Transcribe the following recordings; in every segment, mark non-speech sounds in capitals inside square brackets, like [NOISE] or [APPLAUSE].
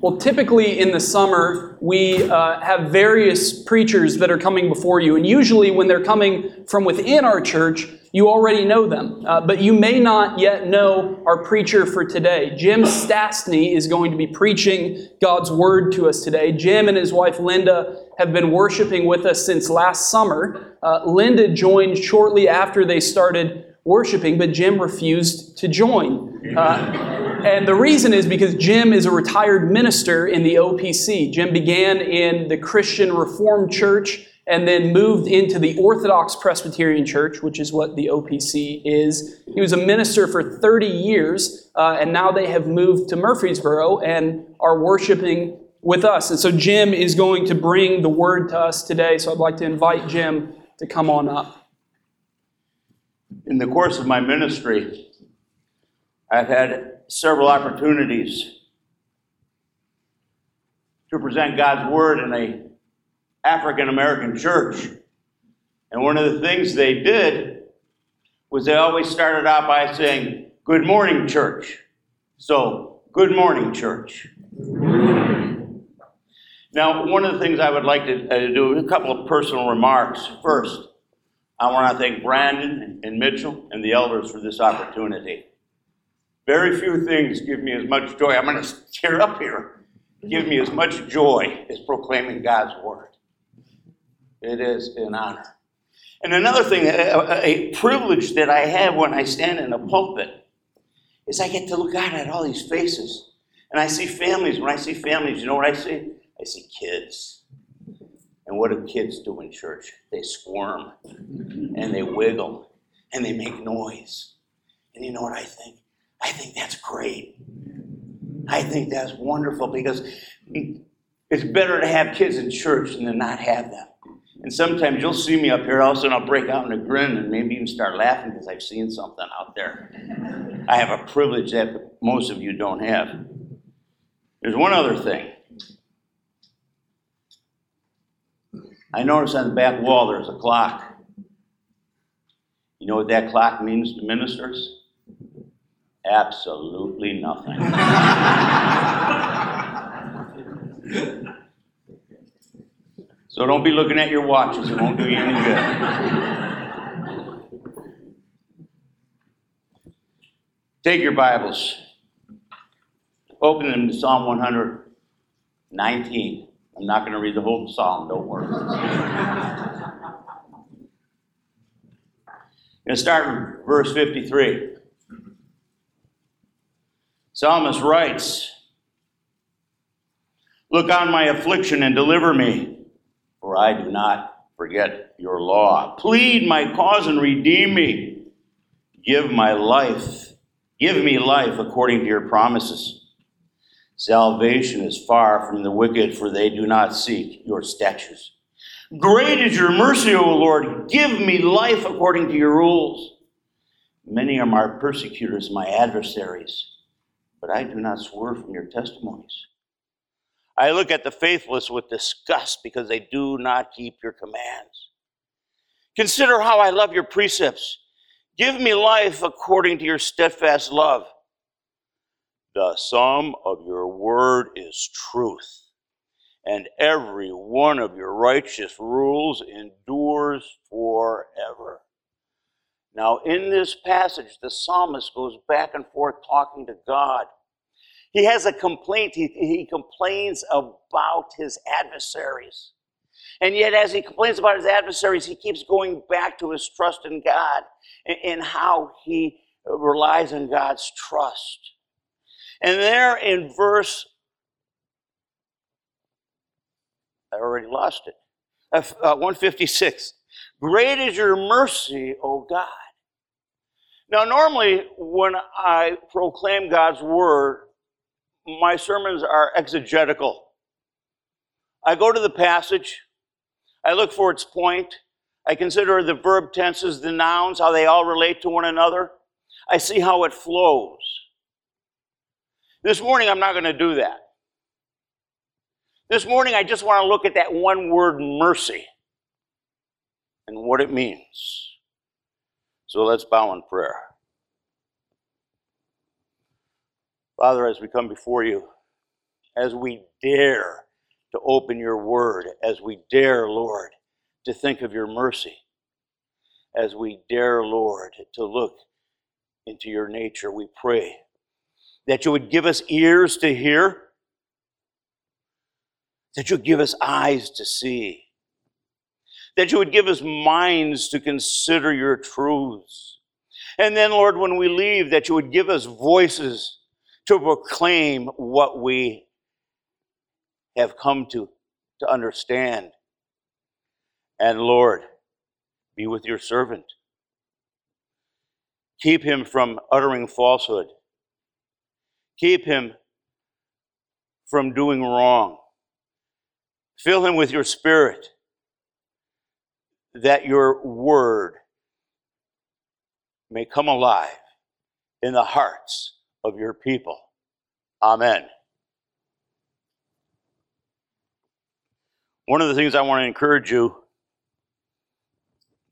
Well, typically in the summer, we uh, have various preachers that are coming before you. And usually, when they're coming from within our church, you already know them. Uh, but you may not yet know our preacher for today. Jim Stastny is going to be preaching God's Word to us today. Jim and his wife Linda have been worshiping with us since last summer. Uh, Linda joined shortly after they started worshiping, but Jim refused to join. And the reason is because Jim is a retired minister in the OPC. Jim began in the Christian Reformed Church and then moved into the Orthodox Presbyterian Church, which is what the OPC is. He was a minister for 30 years, uh, and now they have moved to Murfreesboro and are worshiping with us. And so Jim is going to bring the word to us today. So I'd like to invite Jim to come on up. In the course of my ministry, I've had several opportunities to present God's Word in a African American church. And one of the things they did was they always started out by saying, Good morning, church. So, good morning, church. Now, one of the things I would like to uh, do a couple of personal remarks. First, I want to thank Brandon and Mitchell and the elders for this opportunity. Very few things give me as much joy. I'm going to tear up here. Give me as much joy as proclaiming God's word. It is an honor. And another thing, a, a privilege that I have when I stand in a pulpit is I get to look out at all these faces. And I see families. When I see families, you know what I see? I see kids. And what do kids do in church? They squirm and they wiggle and they make noise. And you know what I think? I think that's great. I think that's wonderful because it's better to have kids in church than to not have them. And sometimes you'll see me up here, all of a sudden I'll break out in a grin and maybe even start laughing because I've seen something out there. I have a privilege that most of you don't have. There's one other thing. I notice on the back wall there's a clock. You know what that clock means to ministers? Absolutely nothing. so don't be looking at your watches, it won't do you any good. Take your Bibles, open them to Psalm 119. I'm not going to read the whole psalm, don't worry. I'm going to start with verse 53. Psalmist writes, Look on my affliction and deliver me, for I do not forget your law. Plead my cause and redeem me. Give my life, give me life according to your promises. Salvation is far from the wicked, for they do not seek your statutes. Great is your mercy, O Lord. Give me life according to your rules. Many are my persecutors, my adversaries but I do not swerve from your testimonies. I look at the faithless with disgust because they do not keep your commands. Consider how I love your precepts. Give me life according to your steadfast love. The sum of your word is truth, and every one of your righteous rules endures forever. Now, in this passage, the psalmist goes back and forth talking to God. He has a complaint. He, he complains about his adversaries. And yet, as he complains about his adversaries, he keeps going back to his trust in God and, and how he relies on God's trust. And there in verse, I already lost it, uh, 156. Great is your mercy, O God. Now, normally, when I proclaim God's word, my sermons are exegetical. I go to the passage, I look for its point, I consider the verb tenses, the nouns, how they all relate to one another. I see how it flows. This morning, I'm not going to do that. This morning, I just want to look at that one word, mercy, and what it means. So let's bow in prayer. Father, as we come before you, as we dare to open your word, as we dare, Lord, to think of your mercy, as we dare, Lord, to look into your nature, we pray that you would give us ears to hear, that you give us eyes to see, that you would give us minds to consider your truths. And then, Lord, when we leave, that you would give us voices to proclaim what we have come to, to understand. And Lord, be with your servant. Keep him from uttering falsehood. Keep him from doing wrong. Fill him with your spirit that your word may come alive in the hearts of your people. Amen. One of the things I want to encourage you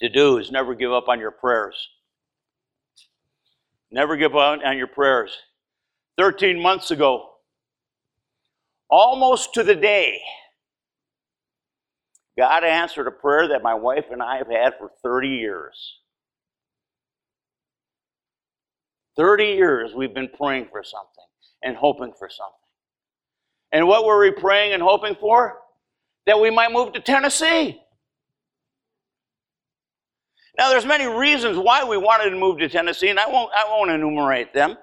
to do is never give up on your prayers. Never give up on your prayers. 13 months ago, almost to the day, God answered a prayer that my wife and I have had for 30 years. 30 years we've been praying for something and hoping for something. And what were we praying and hoping for? That we might move to Tennessee. Now there's many reasons why we wanted to move to Tennessee, and I won't, I won't enumerate them,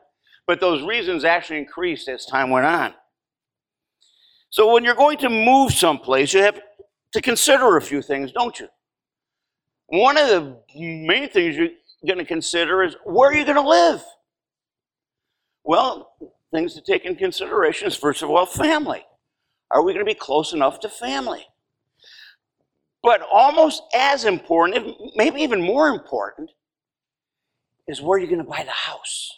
but those reasons actually increased as time went on. So when you're going to move someplace, you have to consider a few things, don't you? One of the main things you're going to consider is where are you going to live? Well, things to take in consideration is first of all family. Are we going to be close enough to family? But almost as important, maybe even more important, is where you're going to buy the house.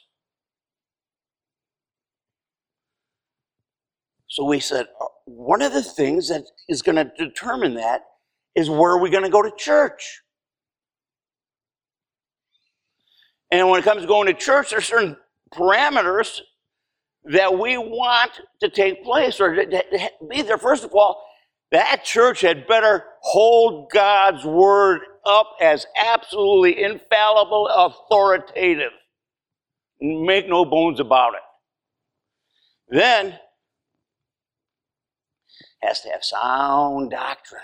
So we said, uh, one of the things that is going to determine that is where are we going to go to church? And when it comes to going to church, there's certain parameters that we want to take place or to, to be there. First of all, that church had better hold God's word up as absolutely infallible, authoritative. Make no bones about it. Then, has to have sound doctrine.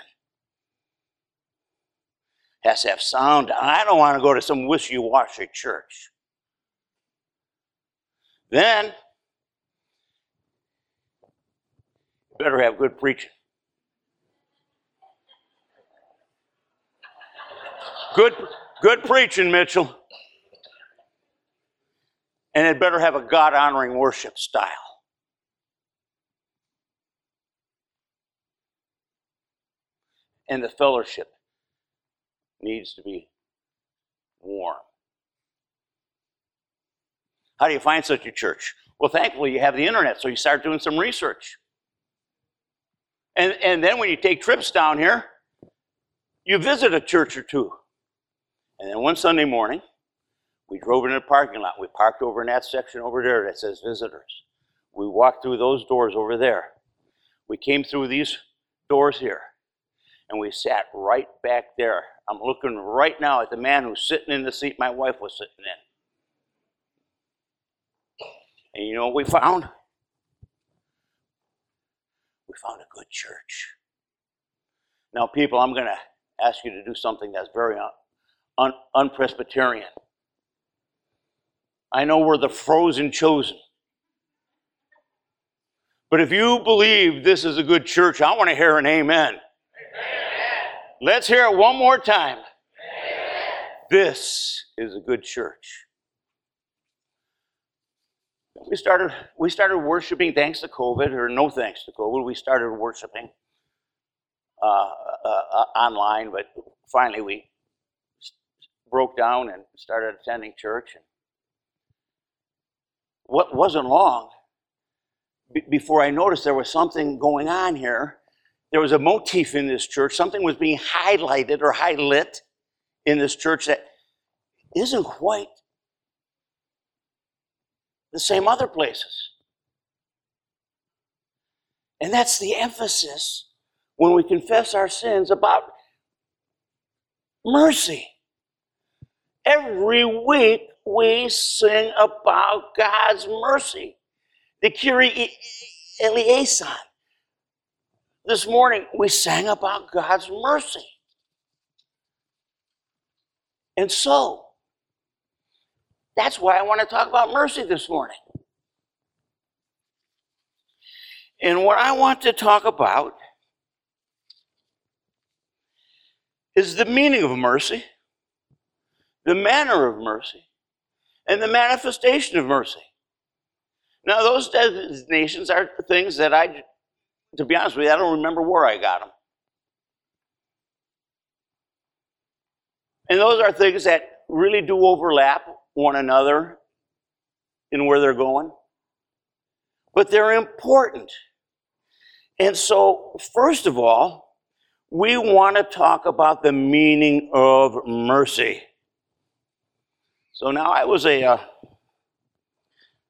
Has to have sound. I don't want to go to some wishy-washy church. Then, better have good preaching. Good, good preaching, Mitchell. And it better have a God honoring worship style. And the fellowship needs to be warm. How do you find such a church? Well, thankfully, you have the internet, so you start doing some research. And, and then when you take trips down here, you visit a church or two. And then one Sunday morning, we drove into the parking lot. We parked over in that section over there that says visitors. We walked through those doors over there. We came through these doors here. And we sat right back there. I'm looking right now at the man who's sitting in the seat my wife was sitting in. And you know what we found? We found a good church. Now, people, I'm going to ask you to do something that's very uh, un- unpresbyterian. I know we're the frozen chosen. But if you believe this is a good church, I want to hear an amen. Let's hear it one more time. This is a good church. We started, we started worshiping thanks to COVID, or no thanks to COVID. We started worshiping uh, uh, uh, online, but finally we broke down and started attending church. And what wasn't long before I noticed there was something going on here. There was a motif in this church. Something was being highlighted or highlit in this church that isn't quite the same other places. And that's the emphasis when we confess our sins about mercy. Every week we sing about God's mercy. The Kyrie eleison. This morning we sang about God's mercy. And so, that's why I want to talk about mercy this morning. And what I want to talk about is the meaning of mercy, the manner of mercy, and the manifestation of mercy. Now, those designations are things that I, to be honest with you, I don't remember where I got them. And those are things that really do overlap one another in where they're going. But they're important. And so, first of all, we want to talk about the meaning of mercy. So now I was a uh,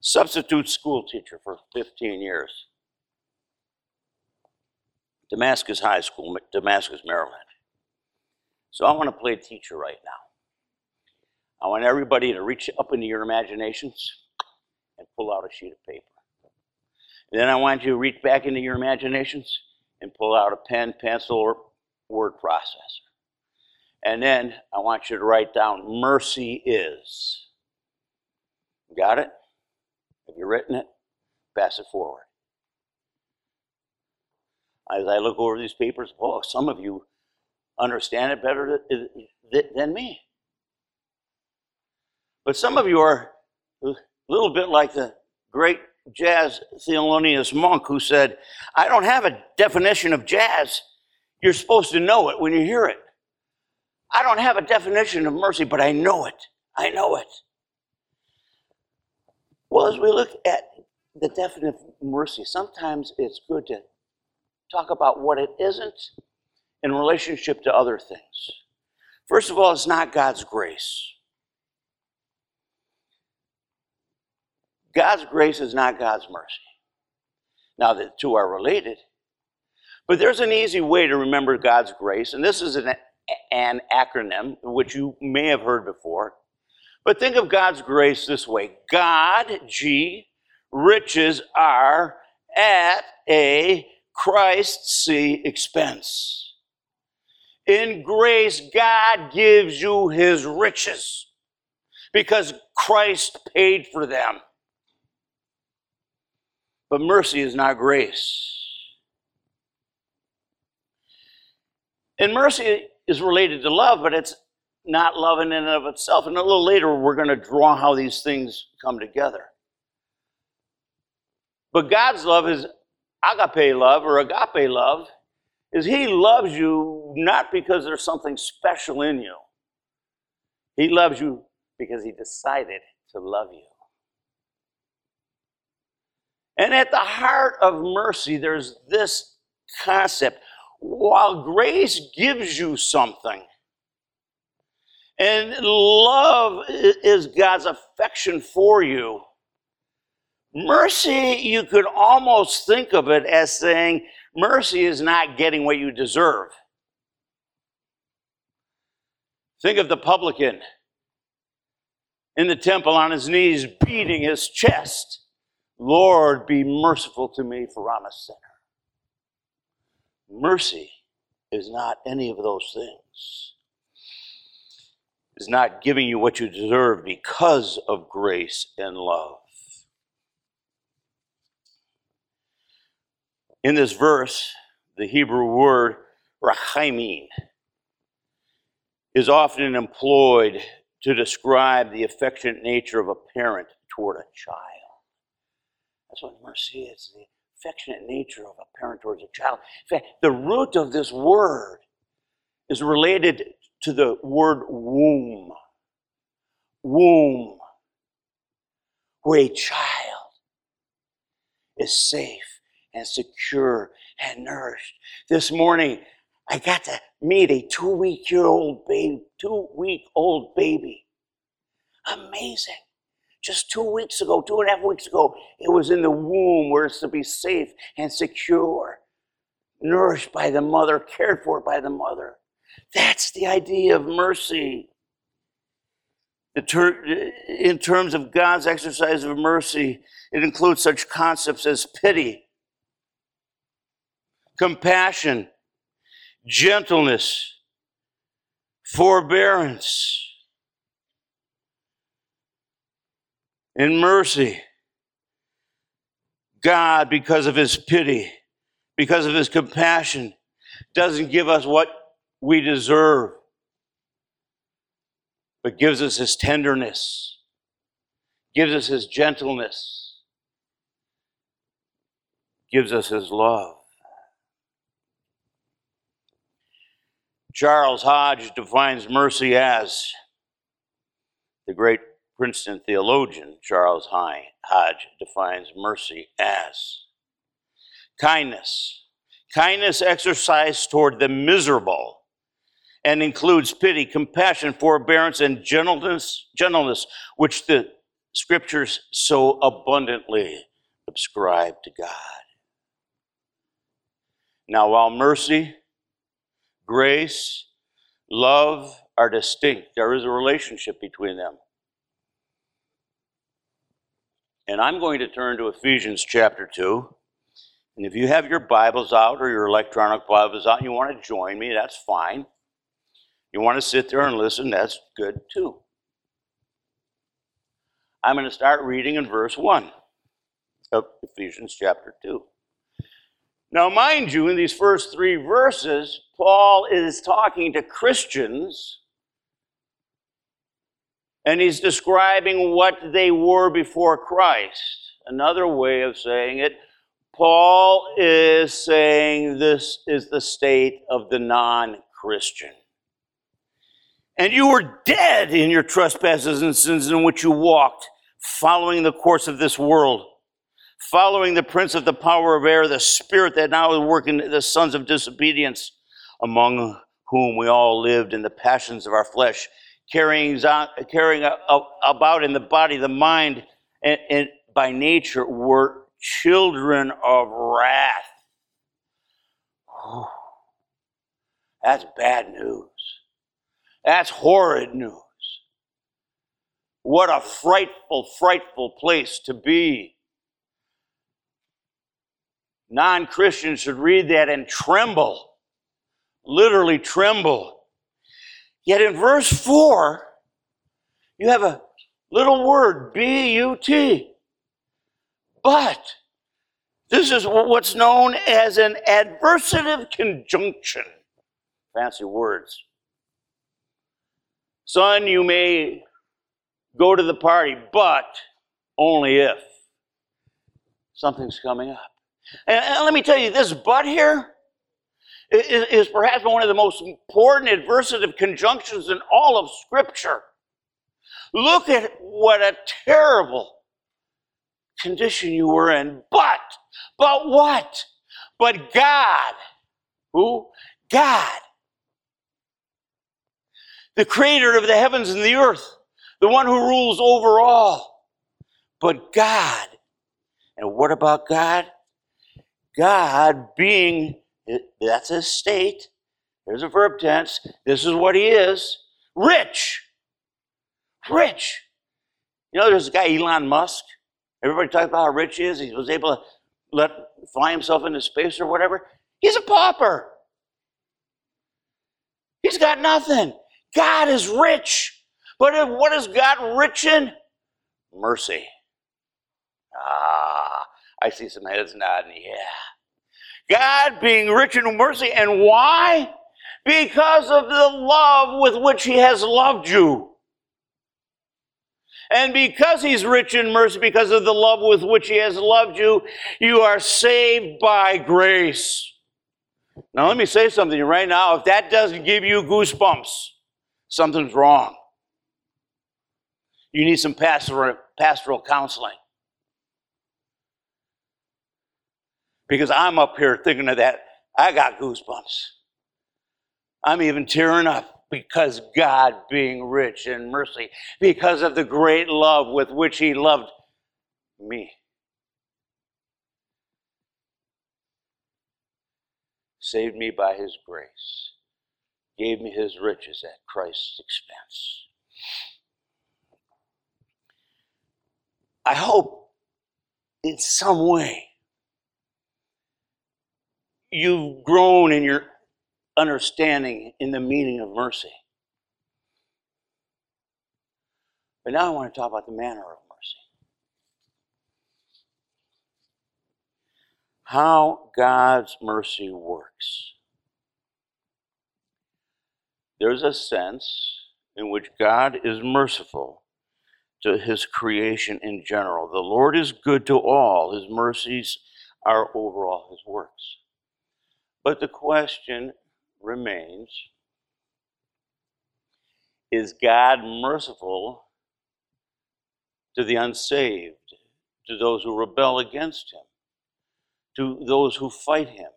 substitute school teacher for 15 years. Damascus High School, Damascus, Maryland. So I want to play teacher right now. I want everybody to reach up into your imaginations and pull out a sheet of paper. And then I want you to reach back into your imaginations and pull out a pen, pencil, or word processor. And then I want you to write down mercy is. Got it? Have you written it? Pass it forward. As I look over these papers, oh, some of you understand it better than me. But some of you are a little bit like the great jazz Thelonious Monk who said, I don't have a definition of jazz. You're supposed to know it when you hear it. I don't have a definition of mercy, but I know it. I know it. Well, as we look at the definition of mercy, sometimes it's good to talk about what it isn't in relationship to other things. First of all, it's not God's grace. God's grace is not God's mercy. Now, the two are related, but there's an easy way to remember God's grace, and this is an, an acronym which you may have heard before. But think of God's grace this way God, G, riches are at a Christ, C, expense. In grace, God gives you his riches because Christ paid for them. But mercy is not grace. And mercy is related to love, but it's not love in and of itself. And a little later, we're going to draw how these things come together. But God's love is agape love or agape love, is He loves you not because there's something special in you. He loves you because He decided to love you. And at the heart of mercy, there's this concept. While grace gives you something, and love is God's affection for you, mercy, you could almost think of it as saying, mercy is not getting what you deserve. Think of the publican in the temple on his knees, beating his chest. Lord, be merciful to me, for I'm a sinner. Mercy is not any of those things. It's not giving you what you deserve because of grace and love. In this verse, the Hebrew word rachamim is often employed to describe the affectionate nature of a parent toward a child. That's what mercy is the affectionate nature of a parent towards a child. In fact, the root of this word is related to the word womb. Womb, where a child is safe and secure and nourished. This morning, I got to meet a two week year old baby, two week old baby. Amazing. just two weeks ago, two and a half weeks ago, it was in the womb where it's to be safe and secure, nourished by the mother, cared for by the mother. That's the idea of mercy. In terms of God's exercise of mercy, it includes such concepts as pity, compassion, gentleness, forbearance, and mercy. God, because of his pity, because of his compassion, doesn't give us what we deserve, but gives us his tenderness, gives us his gentleness, gives us his love. Charles Hodge defines mercy as the great Princeton theologian Charles Hodge defines mercy as kindness. Kindness exercised toward the miserable and includes pity, compassion, forbearance, and gentleness, gentleness, which the scriptures so abundantly ascribe to God. Now, while mercy, grace, love are distinct, there is a relationship between them. And I'm going to turn to Ephesians chapter 2. And if you have your Bibles out or your electronic Bibles out and you want to join me, that's fine. You want to sit there and listen, that's good too. I'm going to start reading in verse 1 of Ephesians chapter 2. Now, mind you, in these first three verses, Paul is talking to Christians and he's describing what they were before Christ. Another way of saying it, Paul is saying this is the state of the non Christian. And you were dead in your trespasses and sins in which you walked, following the course of this world, following the prince of the power of air, the spirit that now is working the sons of disobedience, among whom we all lived in the passions of our flesh carrying, carrying about in the body, the mind, and, and by nature were children of wrath. That's bad news. That's horrid news. What a frightful, frightful place to be. Non Christians should read that and tremble, literally tremble. Yet in verse 4, you have a little word, B U T. But this is what's known as an adversative conjunction. Fancy words. Son, you may go to the party, but only if something's coming up. And, and let me tell you, this but here, is, perhaps one of the most important adversative conjunctions in all of Scripture. Look at what a terrible condition you were in. But, but what? But God. Who? God. The creator of the heavens and the earth, the one who rules over all. But God. And what about God? God being that's his state. There's a verb tense. This is what he is. Rich. Rich. You know, there's a guy, Elon Musk. Everybody talks about how rich he is. He was able to let fly himself into space or whatever. He's a pauper. He's got nothing. God is rich. But what is God rich in? Mercy. Ah, I see some heads nodding. Yeah. God being rich in mercy. And why? Because of the love with which He has loved you. And because He's rich in mercy, because of the love with which He has loved you, you are saved by grace. Now, let me say something right now. If that doesn't give you goosebumps, something's wrong. You need some pastoral, pastoral counseling. Because I'm up here thinking of that. I got goosebumps. I'm even tearing up because God, being rich in mercy, because of the great love with which He loved me. Saved me by His grace, gave me His riches at Christ's expense. I hope in some way you've grown in your understanding in the meaning of mercy. But now I want to talk about the manner of mercy. How God's mercy works. There's a sense in which God is merciful to his creation in general. The Lord is good to all, his mercies are over all his works. But the question remains Is God merciful to the unsaved, to those who rebel against Him, to those who fight Him,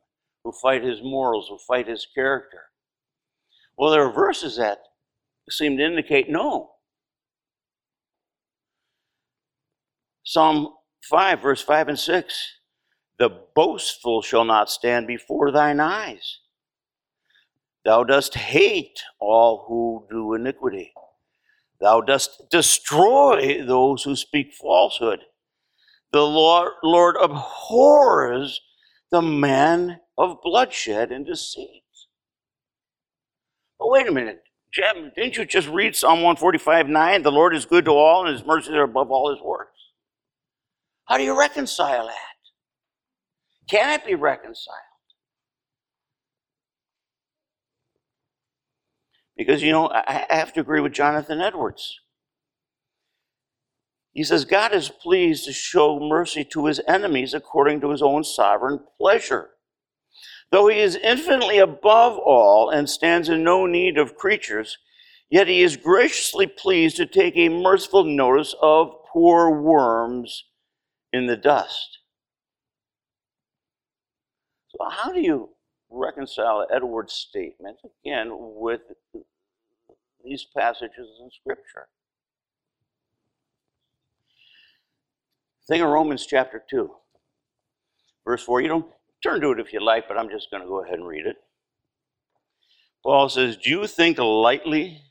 who fight His morals, who fight His character? Well, there are verses that seem to indicate no. Psalm 5, verse 5 and 6 The boastful shall not stand before thine eyes. Thou dost hate all who do iniquity. Thou dost destroy those who speak falsehood. The Lord, abhors the man of bloodshed and deceit. But wait a minute, Jim, didn't you just read Psalm 145 9? The Lord is good to all, and his mercies are above all his works. How do you reconcile that? Can it be reconciled? Because, you know, I have to agree with Jonathan Edwards. He says, God is pleased to show mercy to his enemies according to his own sovereign pleasure. Though he is infinitely above all and stands in no need of creatures, yet he is graciously pleased to take a merciful notice of poor worms in the dust. So, how do you reconcile Edward's statement again with these passages in Scripture. Think of Romans chapter 2, verse 4. You don't turn to it if you like, but I'm just going to go ahead and read it. Paul says, Do you think lightly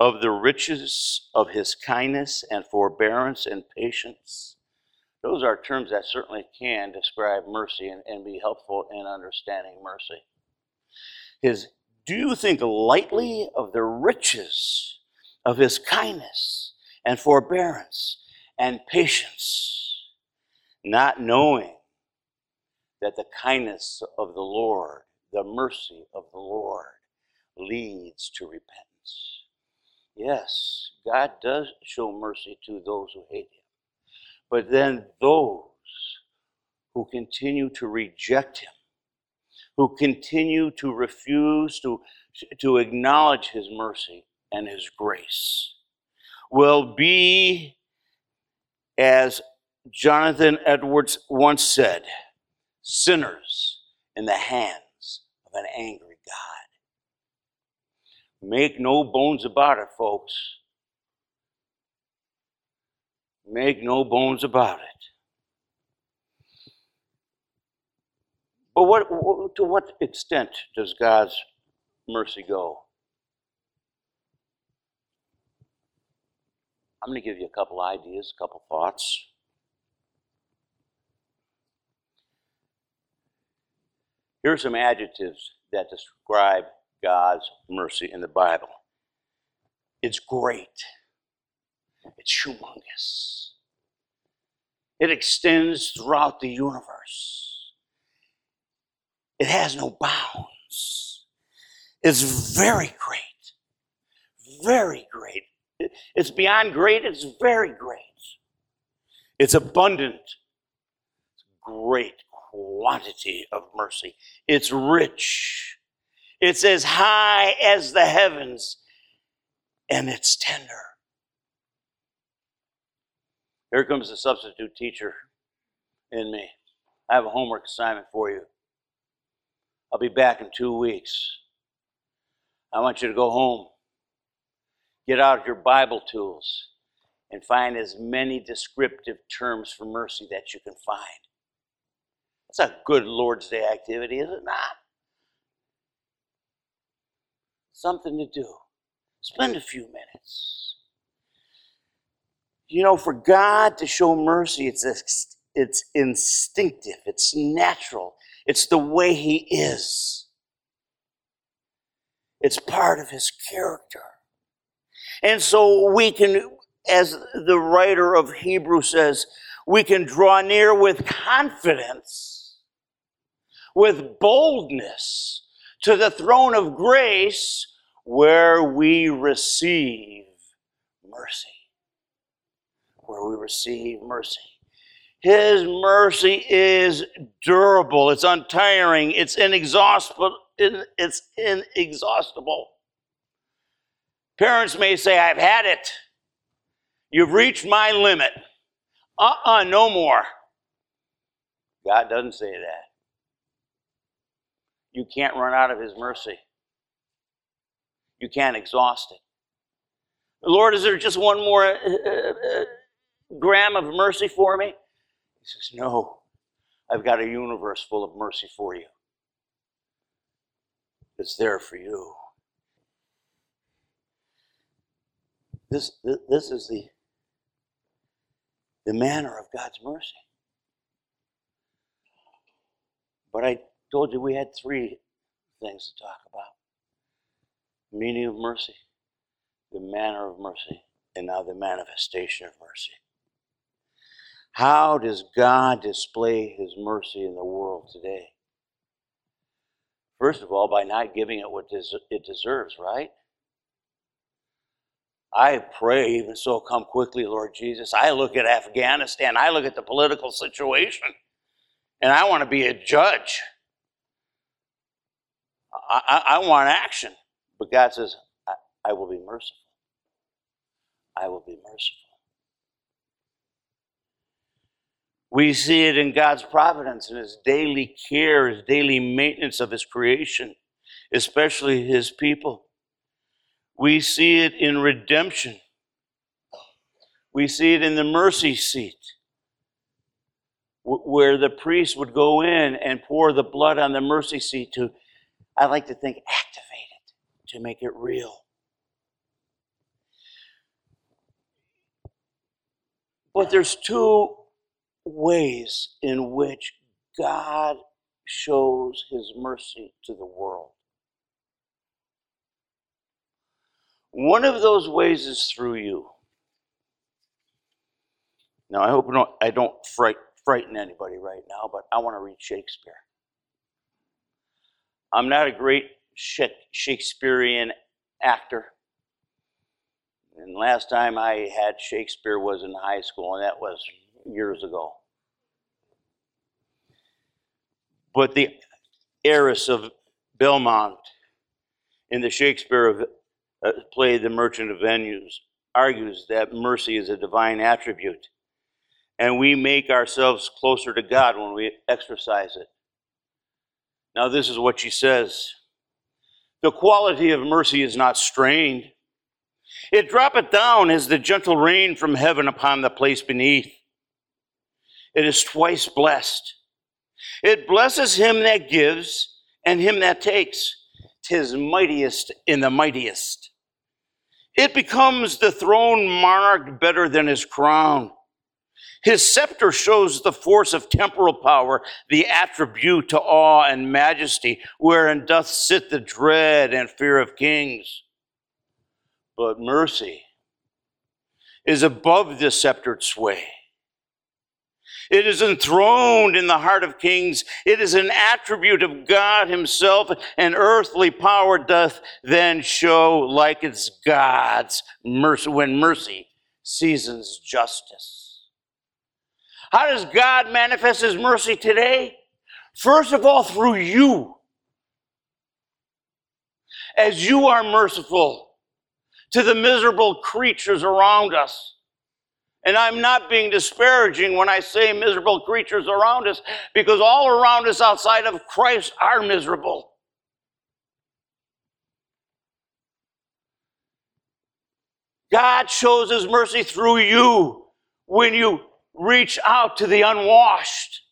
of the riches of his kindness and forbearance and patience? Those are terms that certainly can describe mercy and, and be helpful in understanding mercy. His do you think lightly of the riches of his kindness and forbearance and patience, not knowing that the kindness of the Lord, the mercy of the Lord, leads to repentance? Yes, God does show mercy to those who hate him. But then those who continue to reject him who continue to refuse to, to acknowledge his mercy and his grace will be, as Jonathan Edwards once said, sinners in the hands of an angry God. Make no bones about it, folks. Make no bones about it. But what, to what extent does God's mercy go? I'm going to give you a couple ideas, a couple thoughts. Here are some adjectives that describe God's mercy in the Bible it's great, it's humongous, it extends throughout the universe. It has no bounds. It's very great. Very great. It's beyond great, it's very great. It's abundant. It's great quantity of mercy. It's rich. It's as high as the heavens, and it's tender. Here comes the substitute teacher in me. I have a homework assignment for you. I'll be back in two weeks. I want you to go home, get out your Bible tools, and find as many descriptive terms for mercy that you can find. That's a good Lord's Day activity, is it not? Something to do. Spend a few minutes. You know, for God to show mercy, it's, it's instinctive, it's natural, it's the way He is. It's part of His character. And so we can, as the writer of Hebrew says, we can draw near with confidence, with boldness to the throne of grace where we receive mercy. Where we receive mercy. His mercy is durable, it's untiring, it's inexhaustible. It's inexhaustible. Parents may say, I've had it. You've reached my limit. Uh uh-uh, uh no more. God doesn't say that. You can't run out of His mercy. You can't exhaust it. Lord, is there just one more uh, uh, uh, gram of mercy for me? He says, No, I've got a universe full of mercy for you. It's there for you. This, this is the, the manner of God's mercy. But I told you we had three things to talk about meaning of mercy, the manner of mercy, and now the manifestation of mercy. How does God display his mercy in the world today? First of all, by not giving it what it deserves, right? I pray, even so, come quickly, Lord Jesus. I look at Afghanistan, I look at the political situation, and I want to be a judge. I, I, I want action. But God says, I, I will be merciful. I will be merciful. We see it in God's providence and His daily care, His daily maintenance of His creation, especially His people. We see it in redemption. We see it in the mercy seat, where the priest would go in and pour the blood on the mercy seat to, I like to think, activate it, to make it real. But there's two ways in which God shows his mercy to the world. One of those ways is through you. Now, I hope I don't frighten anybody right now, but I want to read Shakespeare. I'm not a great Shakespearean actor. And last time I had Shakespeare was in high school, and that was years ago. But the heiress of Belmont in the Shakespeare of, uh, play The Merchant of Venice argues that mercy is a divine attribute, and we make ourselves closer to God when we exercise it. Now, this is what she says the quality of mercy is not strained. It droppeth down as the gentle rain from heaven upon the place beneath. It is twice blessed. It blesses him that gives and him that takes. Tis mightiest in the mightiest. It becomes the throne monarch better than his crown. His scepter shows the force of temporal power, the attribute to awe and majesty, wherein doth sit the dread and fear of kings. But mercy is above the sceptered sway. It is enthroned in the heart of kings. It is an attribute of God Himself, and earthly power doth then show like it's God's mercy when mercy seasons justice. How does God manifest His mercy today? First of all, through you. As you are merciful to the miserable creatures around us. And I'm not being disparaging when I say miserable creatures around us, because all around us outside of Christ are miserable. God shows his mercy through you when you reach out to the unwashed.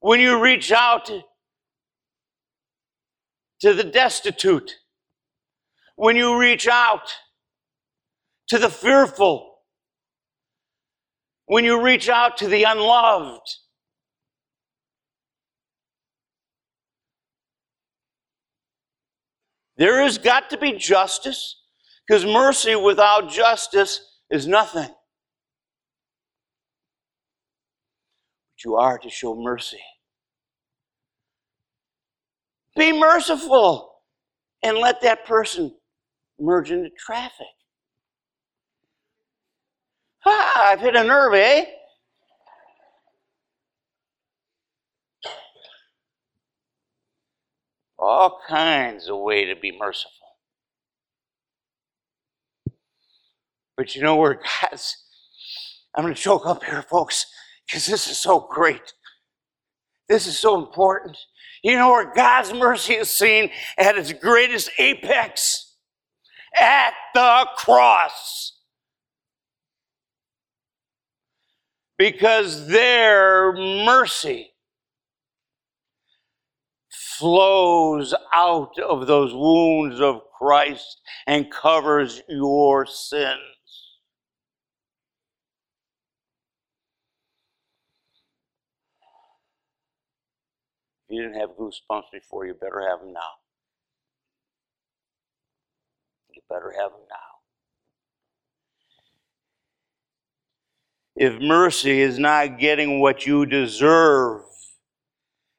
When you reach out to the destitute. When you reach out to the fearful. When you reach out to the unloved. There has got to be justice because mercy without justice is nothing. But you are to show mercy. Be merciful and let that person merge into traffic. Ah, I've hit a nerve, eh? all kinds of way to be merciful. But you know where [LAUGHS] God's, I'm going to choke up here, folks, because this is so great. This is so important. You know where God's mercy is seen at its greatest apex? At the cross. Because their mercy flows out of those wounds of Christ and covers your sins. If you didn't have goosebumps before, you better have them now. You better have them now. If mercy is not getting what you deserve,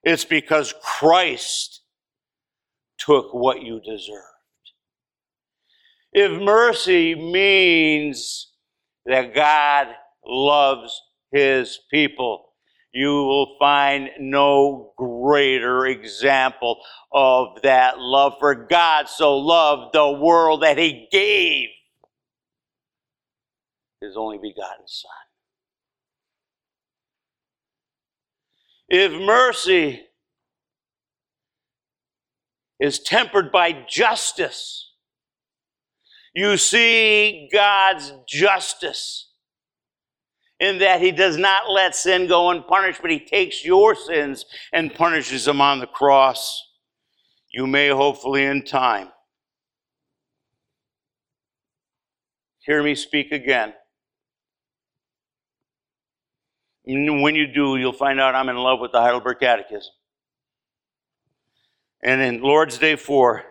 it's because Christ took what you deserved. If mercy means that God loves his people, you will find no greater example of that love. For God so loved the world that he gave his only begotten Son. If mercy is tempered by justice, you see God's justice in that He does not let sin go unpunished, but He takes your sins and punishes them on the cross. You may hopefully in time hear me speak again. When you do, you'll find out I'm in love with the Heidelberg Catechism. And in Lord's Day 4,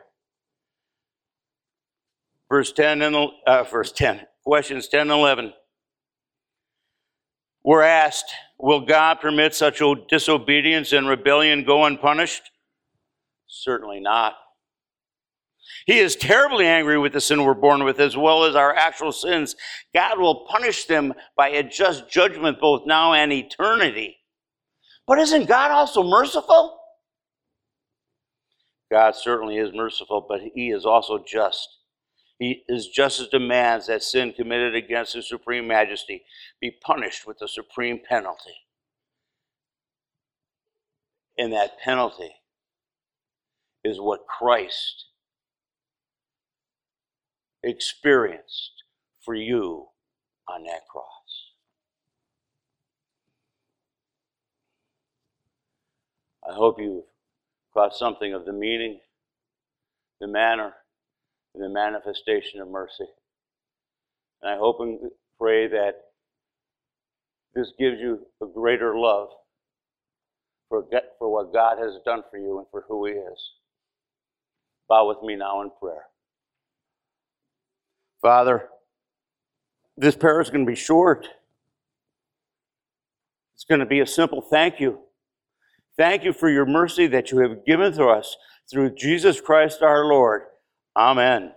verse 10 and uh, verse 10, questions 10 and 11, we're asked, Will God permit such disobedience and rebellion go unpunished? Certainly not. He is terribly angry with the sin we're born with, as well as our actual sins. God will punish them by a just judgment both now and eternity. But isn't God also merciful? God certainly is merciful, but He is also just. He is just as demands that sin committed against His supreme majesty be punished with the supreme penalty. And that penalty is what Christ experienced for you on that cross. I hope you've caught something of the meaning, the manner, and the manifestation of mercy. And I hope and pray that this gives you a greater love for, for what God has done for you and for who He is. Bow with me now in prayer. Father, this prayer is going to be short. It's going to be a simple thank you. Thank you for your mercy that you have given to us through Jesus Christ our Lord. Amen.